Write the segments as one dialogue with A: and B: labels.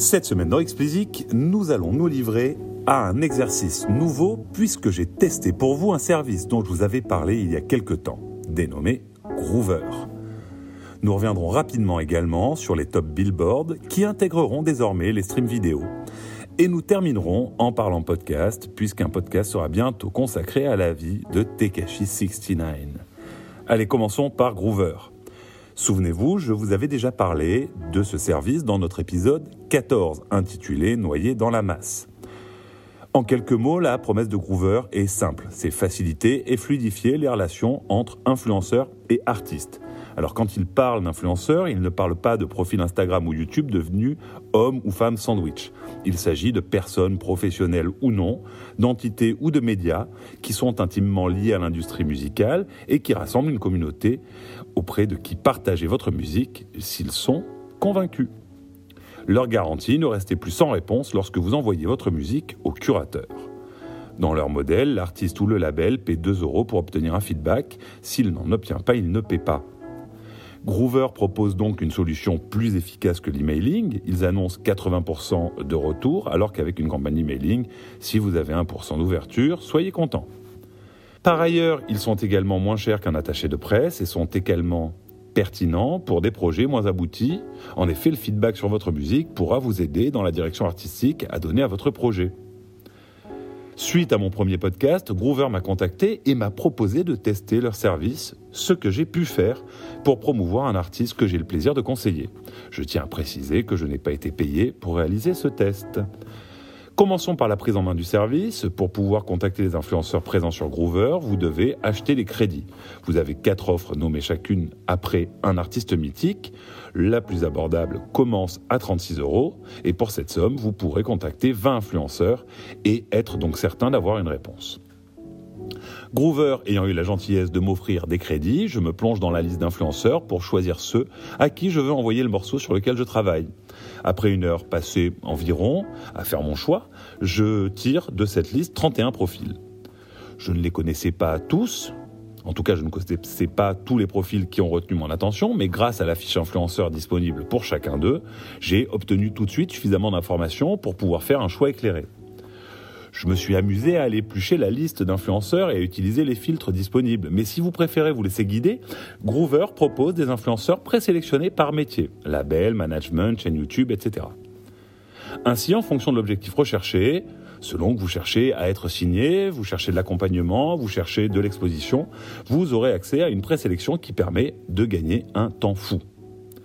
A: Cette semaine dans Explicit, nous allons nous livrer à un exercice nouveau puisque j'ai testé pour vous un service dont je vous avais parlé il y a quelque temps, dénommé Groover. Nous reviendrons rapidement également sur les top billboards qui intégreront désormais les streams vidéo. Et nous terminerons en parlant podcast, puisqu'un podcast sera bientôt consacré à la vie de Tekashi 69. Allez, commençons par Groover. Souvenez-vous, je vous avais déjà parlé de ce service dans notre épisode 14 intitulé Noyé dans la masse. En quelques mots, la promesse de Groover est simple, c'est faciliter et fluidifier les relations entre influenceurs et artistes. Alors quand il parle d'influenceurs, il ne parle pas de profil Instagram ou YouTube devenus hommes ou femmes sandwich. Il s'agit de personnes professionnelles ou non, d'entités ou de médias qui sont intimement liés à l'industrie musicale et qui rassemblent une communauté auprès de qui partager votre musique s'ils sont convaincus. Leur garantie, ne restez plus sans réponse lorsque vous envoyez votre musique au curateur. Dans leur modèle, l'artiste ou le label paie 2 euros pour obtenir un feedback. S'il n'en obtient pas, il ne paie pas. Groover propose donc une solution plus efficace que l'emailing. Ils annoncent 80% de retour, alors qu'avec une campagne emailing, si vous avez 1% d'ouverture, soyez content. Par ailleurs, ils sont également moins chers qu'un attaché de presse et sont également pertinents pour des projets moins aboutis. En effet, le feedback sur votre musique pourra vous aider dans la direction artistique à donner à votre projet. Suite à mon premier podcast, Groover m'a contacté et m'a proposé de tester leur service, ce que j'ai pu faire pour promouvoir un artiste que j'ai le plaisir de conseiller. Je tiens à préciser que je n'ai pas été payé pour réaliser ce test. Commençons par la prise en main du service. Pour pouvoir contacter les influenceurs présents sur Groover, vous devez acheter les crédits. Vous avez quatre offres nommées chacune après un artiste mythique. La plus abordable commence à 36 euros et pour cette somme, vous pourrez contacter 20 influenceurs et être donc certain d'avoir une réponse. Groover ayant eu la gentillesse de m'offrir des crédits, je me plonge dans la liste d'influenceurs pour choisir ceux à qui je veux envoyer le morceau sur lequel je travaille. Après une heure passée environ à faire mon choix, je tire de cette liste 31 profils. Je ne les connaissais pas tous, en tout cas, je ne connaissais pas tous les profils qui ont retenu mon attention, mais grâce à la fiche influenceur disponible pour chacun d'eux, j'ai obtenu tout de suite suffisamment d'informations pour pouvoir faire un choix éclairé je me suis amusé à aller éplucher la liste d'influenceurs et à utiliser les filtres disponibles. Mais si vous préférez vous laisser guider, Groover propose des influenceurs présélectionnés par métier, label, management, chaîne YouTube, etc. Ainsi, en fonction de l'objectif recherché, selon que vous cherchez à être signé, vous cherchez de l'accompagnement, vous cherchez de l'exposition, vous aurez accès à une présélection qui permet de gagner un temps fou.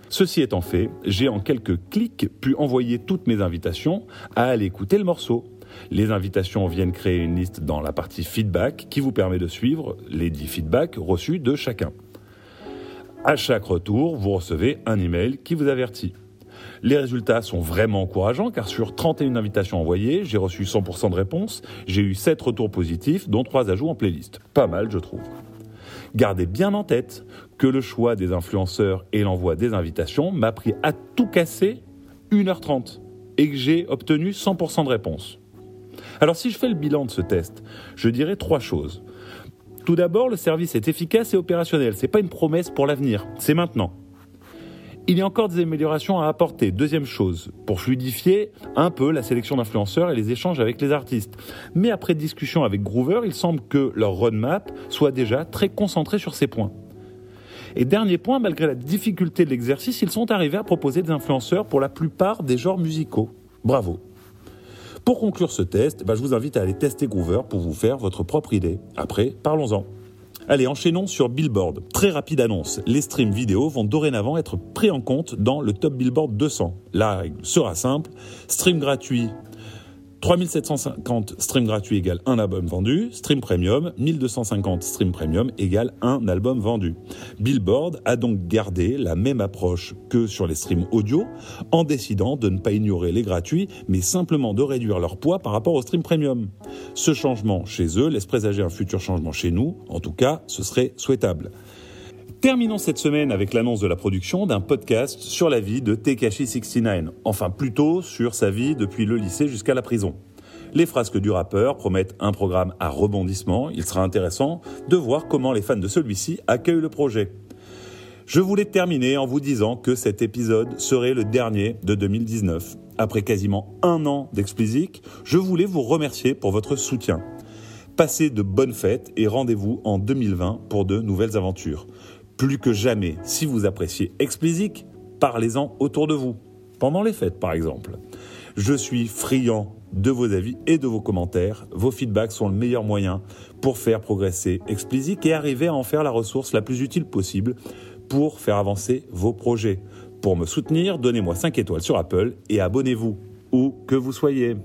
A: Ceci étant fait, j'ai en quelques clics pu envoyer toutes mes invitations à aller écouter le morceau. Les invitations viennent créer une liste dans la partie feedback qui vous permet de suivre les 10 feedbacks reçus de chacun. À chaque retour, vous recevez un email qui vous avertit. Les résultats sont vraiment encourageants car sur 31 invitations envoyées, j'ai reçu 100% de réponses, j'ai eu 7 retours positifs dont 3 ajouts en playlist. Pas mal je trouve. Gardez bien en tête que le choix des influenceurs et l'envoi des invitations m'a pris à tout casser 1h30 et que j'ai obtenu 100% de réponses. Alors si je fais le bilan de ce test, je dirais trois choses. Tout d'abord, le service est efficace et opérationnel. Ce n'est pas une promesse pour l'avenir, c'est maintenant. Il y a encore des améliorations à apporter. Deuxième chose, pour fluidifier un peu la sélection d'influenceurs et les échanges avec les artistes. Mais après discussion avec Groover, il semble que leur roadmap soit déjà très concentré sur ces points. Et dernier point, malgré la difficulté de l'exercice, ils sont arrivés à proposer des influenceurs pour la plupart des genres musicaux. Bravo. Pour conclure ce test, bah, je vous invite à aller tester Groover pour vous faire votre propre idée. Après, parlons-en. Allez, enchaînons sur Billboard. Très rapide annonce. Les streams vidéo vont dorénavant être pris en compte dans le top Billboard 200. La règle sera simple. Stream gratuit 3750 stream gratuit égale un album vendu, stream premium 1250 stream premium égale un album vendu. Billboard a donc gardé la même approche que sur les streams audio en décidant de ne pas ignorer les gratuits mais simplement de réduire leur poids par rapport au stream premium. Ce changement chez eux laisse présager un futur changement chez nous, en tout cas ce serait souhaitable. Terminons cette semaine avec l'annonce de la production d'un podcast sur la vie de Tekashi 69, enfin plutôt sur sa vie depuis le lycée jusqu'à la prison. Les frasques du rappeur promettent un programme à rebondissement, il sera intéressant de voir comment les fans de celui-ci accueillent le projet. Je voulais terminer en vous disant que cet épisode serait le dernier de 2019. Après quasiment un an d'Explicit, je voulais vous remercier pour votre soutien. Passez de bonnes fêtes et rendez-vous en 2020 pour de nouvelles aventures. Plus que jamais, si vous appréciez Explicit, parlez-en autour de vous, pendant les fêtes par exemple. Je suis friand de vos avis et de vos commentaires. Vos feedbacks sont le meilleur moyen pour faire progresser Explicit et arriver à en faire la ressource la plus utile possible pour faire avancer vos projets. Pour me soutenir, donnez-moi 5 étoiles sur Apple et abonnez-vous, où que vous soyez.